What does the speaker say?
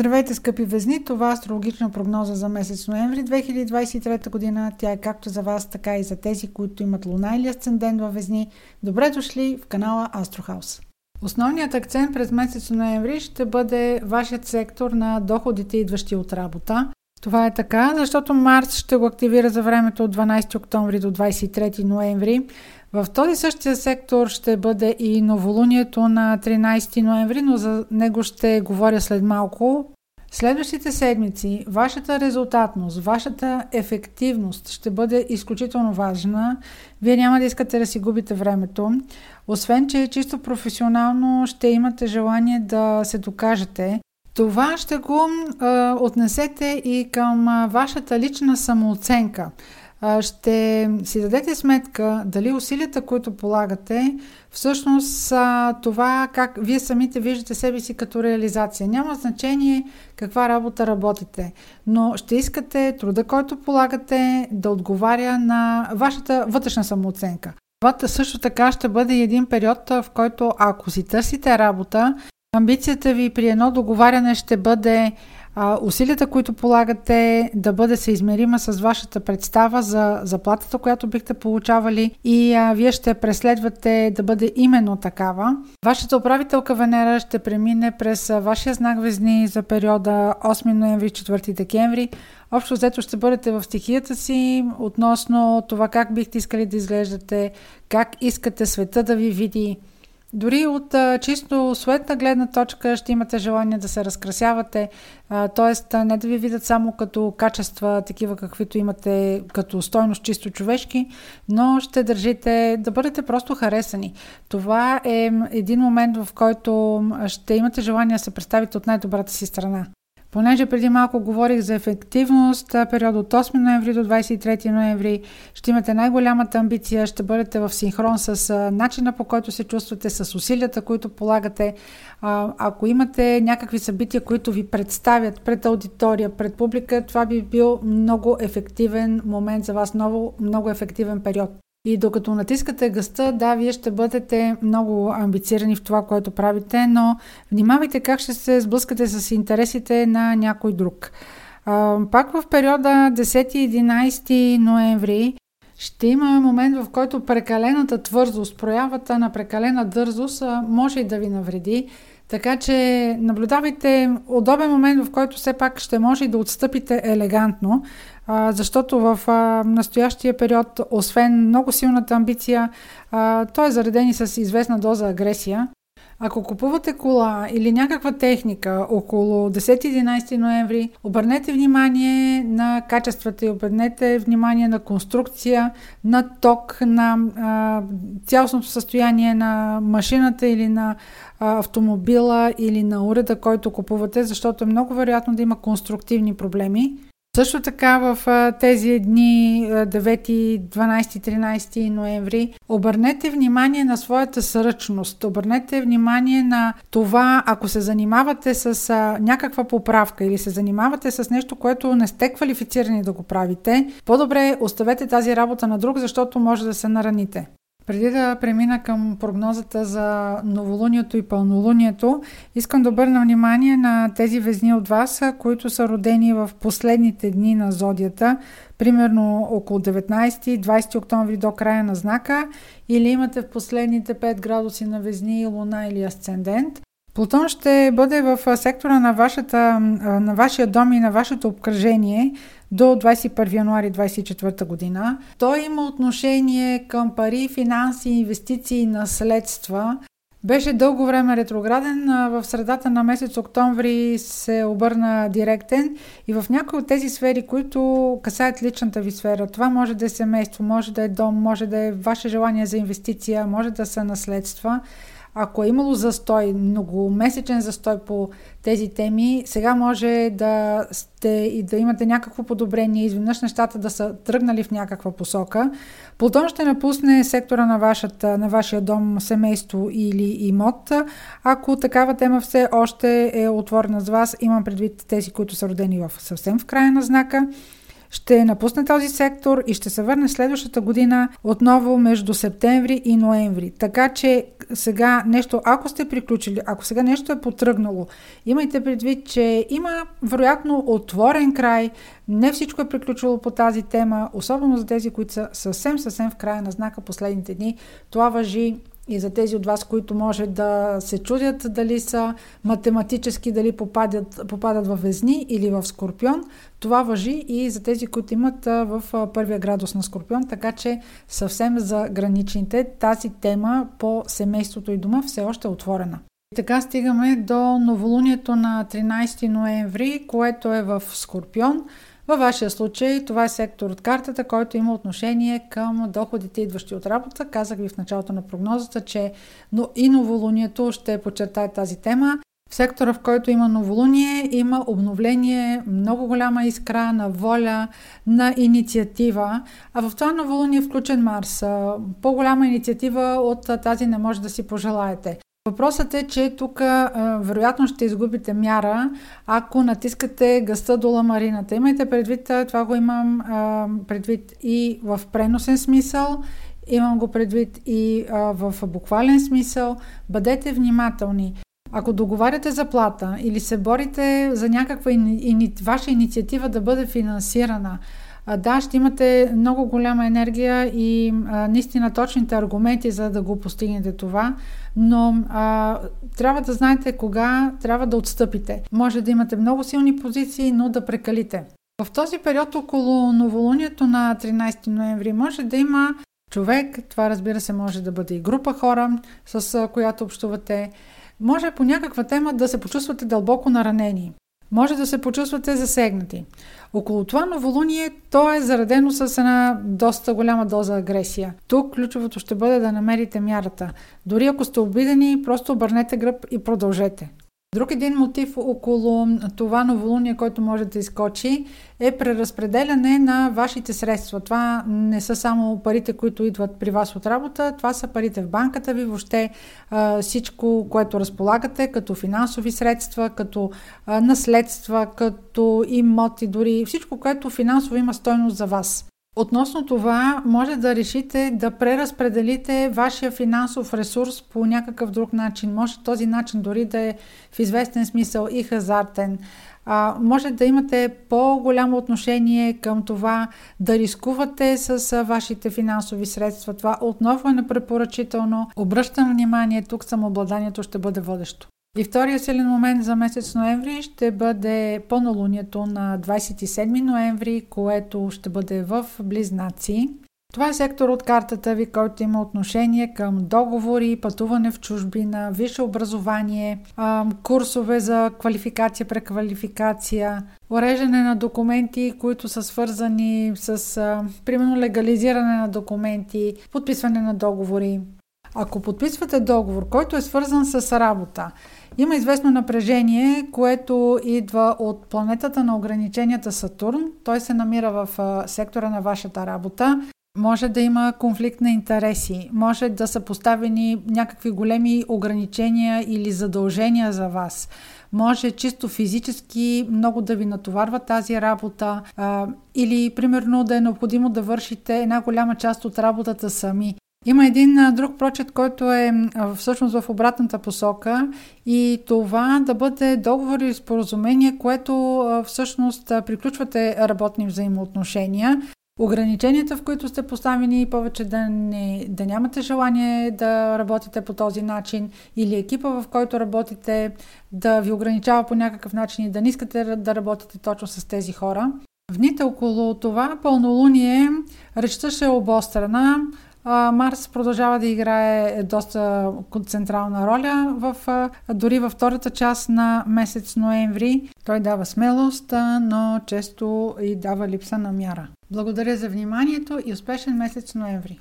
Здравейте, скъпи везни! Това е астрологична прогноза за месец ноември 2023 година. Тя е както за вас, така и за тези, които имат луна или асцендент във везни. Добре дошли в канала Астрохаус. Основният акцент през месец ноември ще бъде вашият сектор на доходите, идващи от работа. Това е така, защото Марс ще го активира за времето от 12 октомври до 23 ноември. В този същия сектор ще бъде и новолунието на 13 ноември, но за него ще говоря след малко. Следващите седмици вашата резултатност, вашата ефективност ще бъде изключително важна. Вие няма да искате да си губите времето. Освен, че чисто професионално ще имате желание да се докажете. Това ще го е, отнесете и към а, вашата лична самооценка ще си дадете сметка дали усилията, които полагате, всъщност са това как вие самите виждате себе си като реализация. Няма значение каква работа работите, но ще искате труда, който полагате, да отговаря на вашата вътрешна самооценка. Това също така ще бъде един период, в който ако си търсите работа, амбицията ви при едно договаряне ще бъде а, усилията, които полагате да бъде съизмерима с вашата представа за заплатата, която бихте получавали и а, вие ще преследвате да бъде именно такава. Вашата управителка Венера ще премине през вашия знак Везни за периода 8 ноември 4 декември. Общо взето ще бъдете в стихията си относно това как бихте искали да изглеждате, как искате света да ви види, дори от а, чисто светна гледна точка ще имате желание да се разкрасявате, т.е. не да ви видят само като качества, такива каквито имате като стойност чисто човешки, но ще държите да бъдете просто харесани. Това е един момент, в който ще имате желание да се представите от най-добрата си страна. Понеже преди малко говорих за ефективност, период от 8 ноември до 23 ноември ще имате най-голямата амбиция, ще бъдете в синхрон с начина по който се чувствате, с усилията, които полагате. Ако имате някакви събития, които ви представят пред аудитория, пред публика, това би бил много ефективен момент за вас, много, много ефективен период. И докато натискате гъста, да, вие ще бъдете много амбицирани в това, което правите, но внимавайте как ще се сблъскате с интересите на някой друг. Пак в периода 10-11 ноември ще има момент, в който прекалената твърдост, проявата на прекалена дързост може и да ви навреди. Така че наблюдавайте удобен момент, в който все пак ще може и да отстъпите елегантно, защото в настоящия период, освен много силната амбиция, той е зареден и с известна доза агресия. Ако купувате кола или някаква техника около 10-11 ноември, обърнете внимание на качествата и обърнете внимание на конструкция, на ток, на а, цялостното състояние на машината или на а, автомобила или на уреда, който купувате, защото е много вероятно да има конструктивни проблеми. Също така в тези дни 9, 12, 13 ноември обърнете внимание на своята сръчност, обърнете внимание на това, ако се занимавате с някаква поправка или се занимавате с нещо, което не сте квалифицирани да го правите, по-добре оставете тази работа на друг, защото може да се нараните. Преди да премина към прогнозата за новолунието и пълнолунието, искам да обърна внимание на тези везни от вас, които са родени в последните дни на зодията, примерно около 19-20 октомври до края на знака, или имате в последните 5 градуси на везни, луна или асцендент. Плутон ще бъде в сектора на, вашата, на вашия дом и на вашето обкръжение до 21 януари 2024 година. Той има отношение към пари, финанси, инвестиции, наследства. Беше дълго време ретрограден, в средата на месец октомври се обърна директен и в някои от тези сфери, които касаят личната ви сфера, това може да е семейство, може да е дом, може да е ваше желание за инвестиция, може да са наследства – ако е имало застой, многомесечен застой по тези теми, сега може да сте и да имате някакво подобрение, изведнъж нещата да са тръгнали в някаква посока. Плутон ще напусне сектора на, вашата, на вашия дом, семейство или имот. Ако такава тема все още е отворена с вас, имам предвид тези, които са родени в съвсем в края на знака ще напусне този сектор и ще се върне следващата година отново между септември и ноември. Така че сега нещо, ако сте приключили, ако сега нещо е потръгнало, имайте предвид, че има вероятно отворен край, не всичко е приключило по тази тема, особено за тези, които са съвсем, съвсем в края на знака последните дни. Това въжи и за тези от вас, които може да се чудят дали са математически, дали попадат, попадат в Везни или в Скорпион, това въжи и за тези, които имат в първия градус на Скорпион, така че съвсем за граничните тази тема по семейството и дома все още е отворена. И така стигаме до новолунието на 13 ноември, което е в Скорпион – във вашия случай това е сектор от картата, който има отношение към доходите, идващи от работа. Казах ви в началото на прогнозата, че но и новолунието ще подчертае тази тема. В сектора, в който има новолуние, има обновление, много голяма искра на воля, на инициатива. А в това новолуние е включен Марс. По-голяма инициатива от тази не може да си пожелаете. Въпросът е, че тук вероятно ще изгубите мяра, ако натискате гъста до ламарината. Имайте предвид, това го имам предвид и в преносен смисъл, имам го предвид и в буквален смисъл. Бъдете внимателни. Ако договаряте заплата или се борите за някаква ини, ваша инициатива да бъде финансирана, да, ще имате много голяма енергия и а, наистина точните аргументи за да го постигнете това, но а, трябва да знаете кога трябва да отстъпите. Може да имате много силни позиции, но да прекалите. В този период около новолунието на 13 ноември може да има човек, това разбира се може да бъде и група хора, с която общувате, може по някаква тема да се почувствате дълбоко наранени. Може да се почувствате засегнати. Около това новолуние то е заредено с една доста голяма доза агресия. Тук ключовото ще бъде да намерите мярата. Дори ако сте обидени, просто обърнете гръб и продължете. Друг един мотив около това новолуние, който може да изкочи, е преразпределяне на вашите средства. Това не са само парите, които идват при вас от работа, това са парите в банката ви, въобще всичко, което разполагате, като финансови средства, като наследства, като имоти, дори всичко, което финансово има стойност за вас. Относно това, може да решите да преразпределите вашия финансов ресурс по някакъв друг начин. Може този начин дори да е в известен смисъл и хазартен. А, може да имате по-голямо отношение към това да рискувате с вашите финансови средства. Това отново е непрепоръчително. Обръщам внимание, тук самообладанието ще бъде водещо. И втория силен момент за месец ноември ще бъде пълнолунието на 27 ноември, което ще бъде в Близнаци. Това е сектор от картата ви, който има отношение към договори, пътуване в чужбина, висше образование, курсове за квалификация, преквалификация, уреждане на документи, които са свързани с, примерно, легализиране на документи, подписване на договори. Ако подписвате договор, който е свързан с работа, има известно напрежение, което идва от планетата на ограниченията Сатурн. Той се намира в сектора на вашата работа. Може да има конфликт на интереси, може да са поставени някакви големи ограничения или задължения за вас. Може чисто физически много да ви натоварва тази работа а, или примерно да е необходимо да вършите една голяма част от работата сами. Има един друг прочет, който е всъщност в обратната посока и това да бъде договор или споразумение, което всъщност приключвате работни взаимоотношения. Ограниченията, в които сте поставени, повече да, не, да нямате желание да работите по този начин или екипа, в който работите, да ви ограничава по някакъв начин и да не искате да работите точно с тези хора. В дните около това пълнолуние речта ще е обострена, Марс продължава да играе доста централна роля в, дори във втората част на месец ноември. Той дава смелост, но често и дава липса на мяра. Благодаря за вниманието и успешен месец ноември!